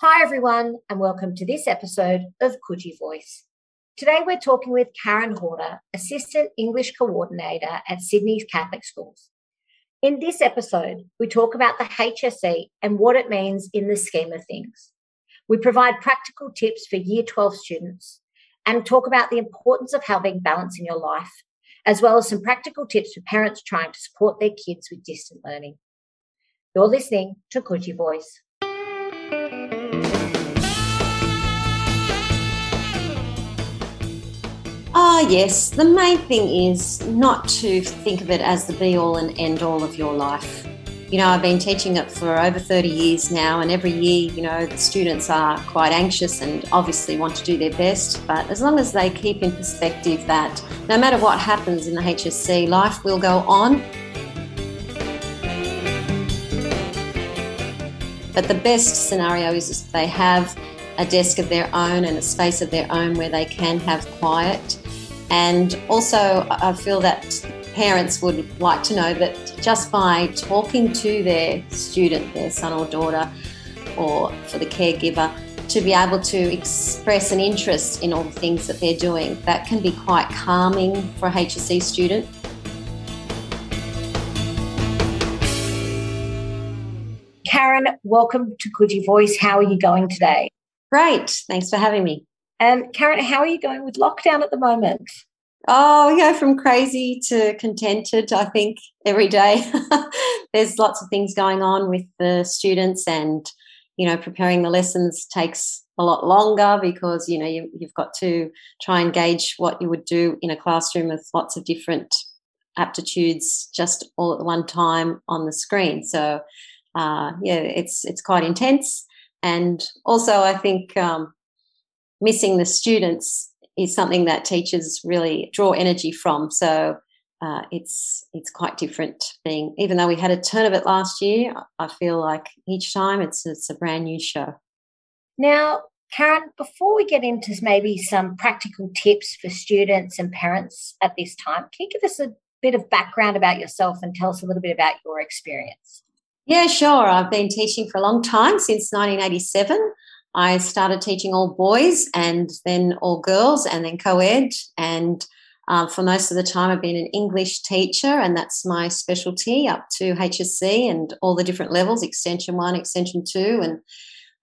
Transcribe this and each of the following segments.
Hi, everyone, and welcome to this episode of Coogee Voice. Today, we're talking with Karen Horder, Assistant English Coordinator at Sydney's Catholic Schools. In this episode, we talk about the HSC and what it means in the scheme of things. We provide practical tips for Year 12 students and talk about the importance of having balance in your life, as well as some practical tips for parents trying to support their kids with distant learning. You're listening to Coogee Voice. Oh, yes. The main thing is not to think of it as the be all and end all of your life. You know, I've been teaching it for over 30 years now, and every year, you know, the students are quite anxious and obviously want to do their best. But as long as they keep in perspective that no matter what happens in the HSC, life will go on. But the best scenario is if they have a desk of their own and a space of their own where they can have quiet and also, I feel that parents would like to know that just by talking to their student, their son or daughter, or for the caregiver, to be able to express an interest in all the things that they're doing, that can be quite calming for a HSC student. Karen, welcome to Coogee Voice. How are you going today? Great. Thanks for having me. And Karen, how are you going with lockdown at the moment? Oh, we go from crazy to contented, I think, every day. There's lots of things going on with the students, and, you know, preparing the lessons takes a lot longer because, you know, you, have got to try and gauge what you would do in a classroom with lots of different aptitudes just all at one time on the screen. So, uh, yeah, it's it's quite intense. And also, I think um, missing the students is something that teachers really draw energy from. So uh, it's it's quite different. Being even though we had a turn of it last year, I feel like each time it's it's a brand new show. Now, Karen, before we get into maybe some practical tips for students and parents at this time, can you give us a bit of background about yourself and tell us a little bit about your experience? Yeah, sure. I've been teaching for a long time since 1987. I started teaching all boys and then all girls and then co ed. And uh, for most of the time, I've been an English teacher, and that's my specialty up to HSC and all the different levels Extension 1, Extension 2. And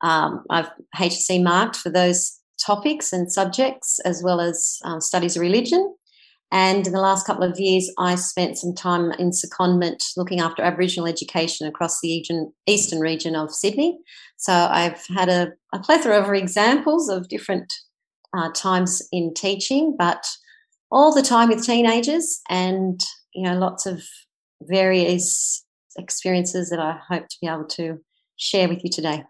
um, I've HSC marked for those topics and subjects, as well as um, studies of religion. And in the last couple of years, I spent some time in secondment looking after Aboriginal education across the eastern region of Sydney. So I've had a, a plethora of examples of different uh, times in teaching, but all the time with teenagers and, you know, lots of various experiences that I hope to be able to share with you today.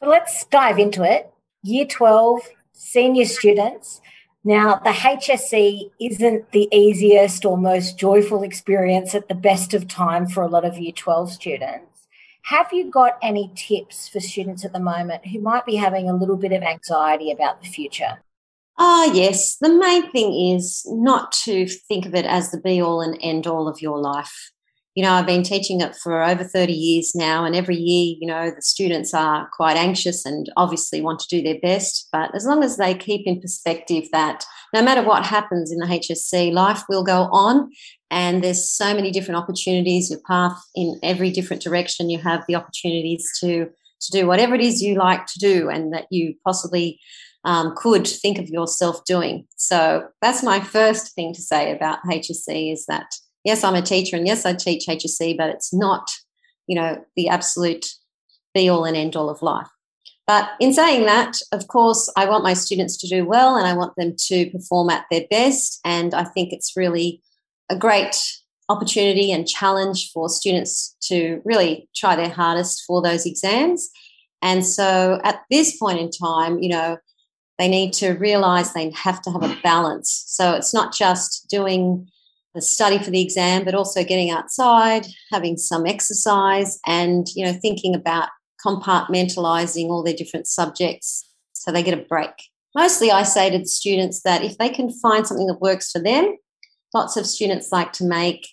So let's dive into it. Year 12, senior students. Now, the HSC isn't the easiest or most joyful experience at the best of time for a lot of Year 12 students. Have you got any tips for students at the moment who might be having a little bit of anxiety about the future? Ah, oh, yes. The main thing is not to think of it as the be all and end all of your life you know, I've been teaching it for over 30 years now, and every year, you know, the students are quite anxious and obviously want to do their best. But as long as they keep in perspective that no matter what happens in the HSC, life will go on, and there's so many different opportunities, your path in every different direction, you have the opportunities to to do whatever it is you like to do and that you possibly um, could think of yourself doing. So that's my first thing to say about HSC is that yes, I'm a teacher and yes, I teach HSC, but it's not, you know, the absolute be all and end all of life. But in saying that, of course, I want my students to do well and I want them to perform at their best. And I think it's really a great opportunity and challenge for students to really try their hardest for those exams. And so at this point in time, you know, they need to realize they have to have a balance. So it's not just doing study for the exam, but also getting outside, having some exercise, and you know, thinking about compartmentalizing all their different subjects so they get a break. Mostly, I say to the students that if they can find something that works for them, lots of students like to make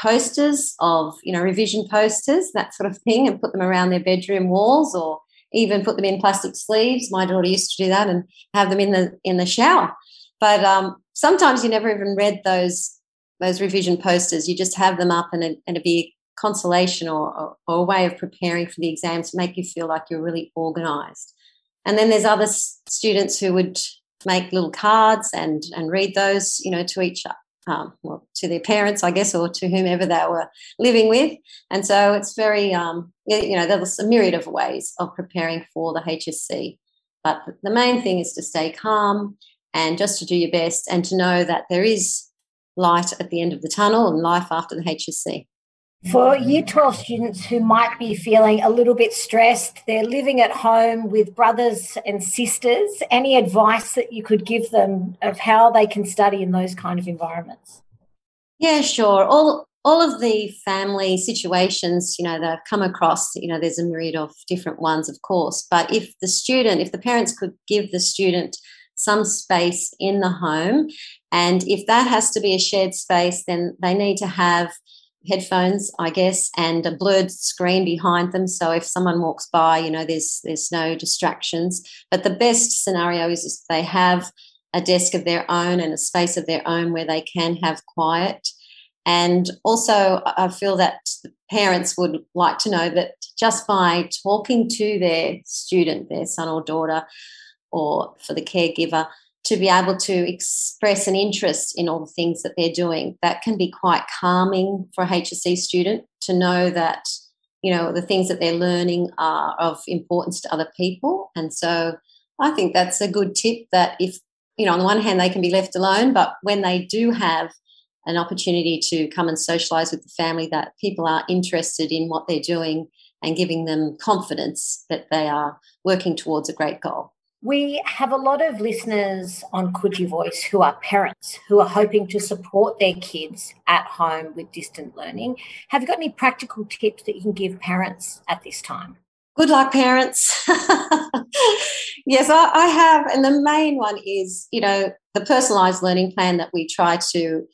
posters of, you know, revision posters, that sort of thing, and put them around their bedroom walls or even put them in plastic sleeves. My daughter used to do that and have them in the in the shower. But um, sometimes you never even read those those revision posters. You just have them up and, and it'd be a consolation or, or, or, a way of preparing for the exam to make you feel like you're really organized. And then there's other students who would make little cards and and read those, you know, to each um, well, to their parents, I guess, or to whomever they were living with. And so it's very, um, you know, there's a myriad of ways of preparing for the HSC. But the main thing is to stay calm and just to do your best and to know that there is light at the end of the tunnel and life after the HSC. For Year 12 students who might be feeling a little bit stressed, they're living at home with brothers and sisters, any advice that you could give them of how they can study in those kind of environments? Yeah, sure. All all of the family situations, you know, that I've come across, you know, there's a myriad of different ones, of course. But if the student, if the parents could give the student some space in the home, and if that has to be a shared space, then they need to have headphones, I guess, and a blurred screen behind them. So if someone walks by, you know, there's there's no distractions. But the best scenario is if they have a desk of their own and a space of their own where they can have quiet. And also, I feel that parents would like to know that just by talking to their student, their son or daughter, or for the caregiver, to be able to express an interest in all the things that they're doing. That can be quite calming for a HSC student to know that, you know, the things that they're learning are of importance to other people. And so I think that's a good tip that if, you know, on the one hand, they can be left alone, but when they do have an opportunity to come and socialize with the family, that people are interested in what they're doing and giving them confidence that they are working towards a great goal. We have a lot of listeners on Coogee Voice who are parents who are hoping to support their kids at home with distant learning. Have you got any practical tips that you can give parents at this time? Good luck, parents. yes, I, I have. And the main one is, you know, the personalised learning plan that we try to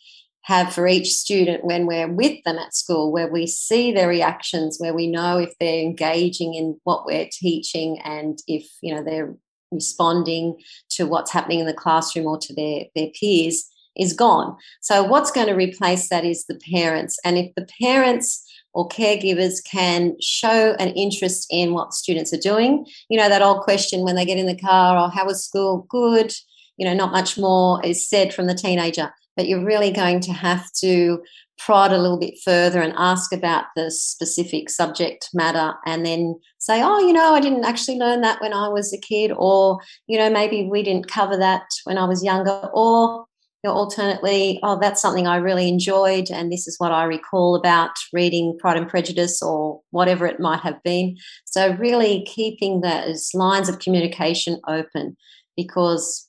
have for each student when we're with them at school, where we see their reactions, where we know if they're engaging in what we're teaching and if, you know, they're responding to what's happening in the classroom or to their, their peers is gone. So, what's going to replace that is the parents. And if the parents or caregivers can show an interest in what students are doing, you know, that old question when they get in the car, oh, how was school? Good. You know, not much more is said from the teenager, but you're really going to have to prod a little bit further and ask about the specific subject matter and then say oh you know i didn't actually learn that when i was a kid or you know maybe we didn't cover that when i was younger or you know, alternately oh that's something i really enjoyed and this is what i recall about reading pride and prejudice or whatever it might have been. So really keeping those lines of communication open because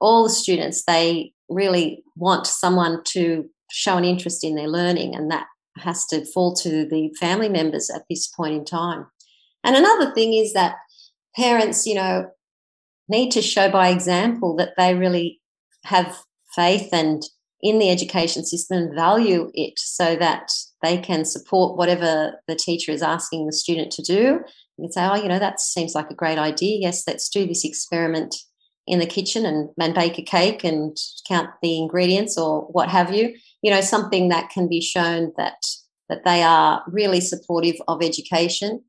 all the students they really want someone to show an interest in their learning, and that has to fall to the family members at this point in time. And another thing is that parents, you know, need to show by example that they really have faith and in the education system and value it so that they can support whatever the teacher is asking the student to do. You can say, oh, you know, that seems like a great idea. Yes, let's do this experiment in the kitchen and, and bake a cake and count the ingredients or what have you you know something that can be shown that that they are really supportive of education.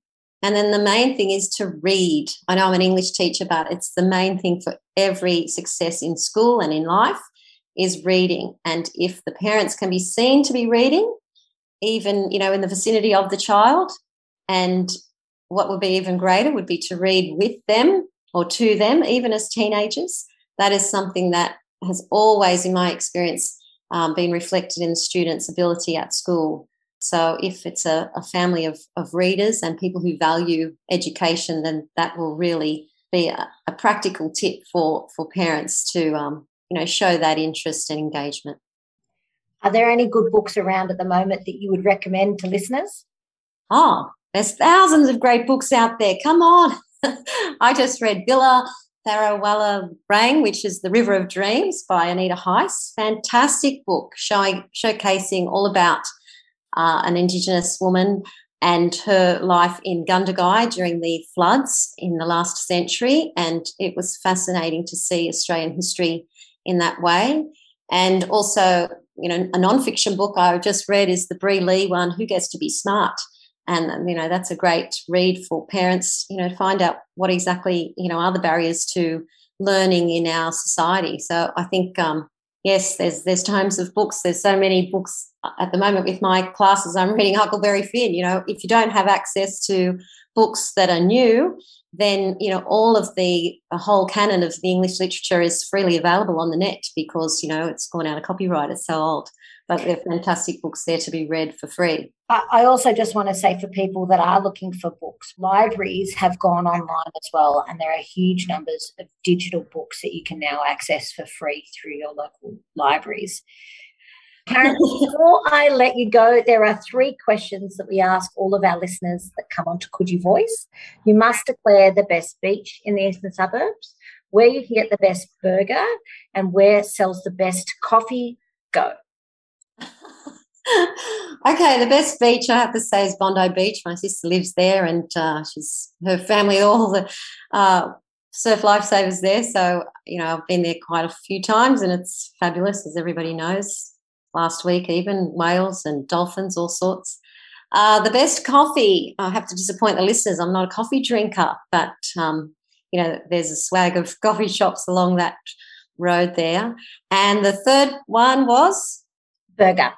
And then the main thing is to read. I know i'm an english teacher but it's the main thing for every success in school and in life is reading. And if the parents can be seen to be reading even you know in the vicinity of the child and what would be even greater would be to read with them or to them even as teenagers. That is something that has always in my experience um, being reflected in the students' ability at school. So, if it's a, a family of, of readers and people who value education, then that will really be a, a practical tip for, for parents to um, you know show that interest and engagement. Are there any good books around at the moment that you would recommend to listeners? Oh, there's thousands of great books out there. Come on. I just read Bila Tharawalla Rang, which is The River of Dreams by Anita Heiss. Fantastic book showing, showcasing all about uh, an Indigenous woman and her life in Gundagai during the floods in the last century. And it was fascinating to see Australian history in that way. And also, you know, a non-fiction book I just read is the Bri Lee one, Who Gets to Be Smart? And, you know, that's a great read for parents, you know, to find out what exactly, you know, are the barriers to learning in our society. So I think, um, yes, there's there's times of books. There's so many books at the moment with my classes. I'm reading Huckleberry Finn. You know, if you don't have access to books that are new, then you know all of the whole canon of the English literature is freely available on the net because you know it's gone out of copyright. It's so old but they're fantastic books there to be read for free. I also just want to say for people that are looking for books, libraries have gone online as well, and there are huge numbers of digital books that you can now access for free through your local libraries. Karen, before I let you go, there are three questions that we ask all of our listeners that come onto Coogee Voice. You must declare the best beach in the eastern suburbs, where you can get the best burger, and where sells the best coffee. Go. Okay, the best beach I have to say is Bondi Beach. My sister lives there, and uh, she's her family all the uh, surf lifesavers there. So you know, I've been there quite a few times, and it's fabulous, as everybody knows. Last week, even whales and dolphins, all sorts. Uh, the best coffee. I have to disappoint the listeners. I'm not a coffee drinker, but um, you know, there's a swag of coffee shops along that road there. And the third one was burger.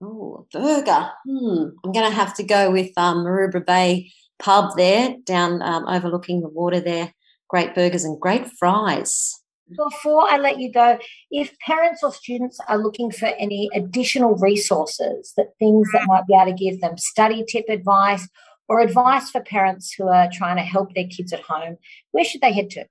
Oh, burger. Hmm. I'm going to have to go with um, Maroubra Bay pub there, down um, overlooking the water there. Great burgers and great fries. Before I let you go, if parents or students are looking for any additional resources, that things that might be able to give them study tip advice or advice for parents who are trying to help their kids at home, where should they head to?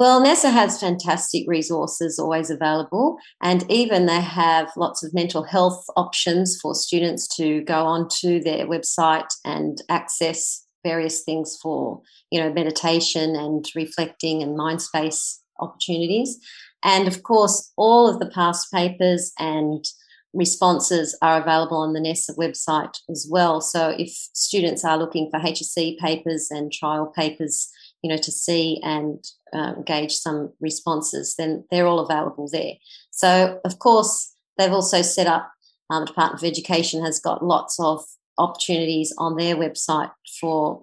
Well, NESA has fantastic resources always available, and even they have lots of mental health options for students to go onto their website and access various things for you know meditation and reflecting and mind space opportunities. And of course, all of the past papers and responses are available on the NESA website as well. So if students are looking for HSC papers and trial papers, you know, to see and uh, gauge some responses, then they're all available there. So, of course, they've also set up, um, Department of Education has got lots of opportunities on their website for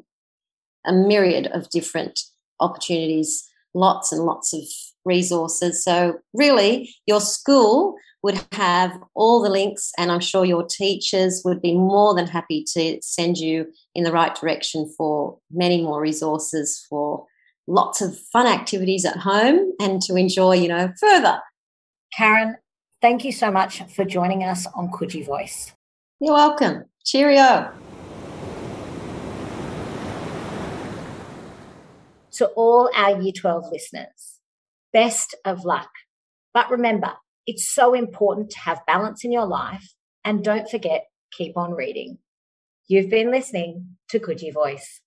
a myriad of different opportunities, lots and lots of resources. So, really, your school would have all the links, and I'm sure your teachers would be more than happy to send you in the right direction for many more resources for lots of fun activities at home and to enjoy, you know, further. Karen, thank you so much for joining us on Coogee Voice. You're welcome. Cheerio. To all our Year 12 listeners, best of luck. But remember, it's so important to have balance in your life. And don't forget, keep on reading. You've been listening to Coogee Voice.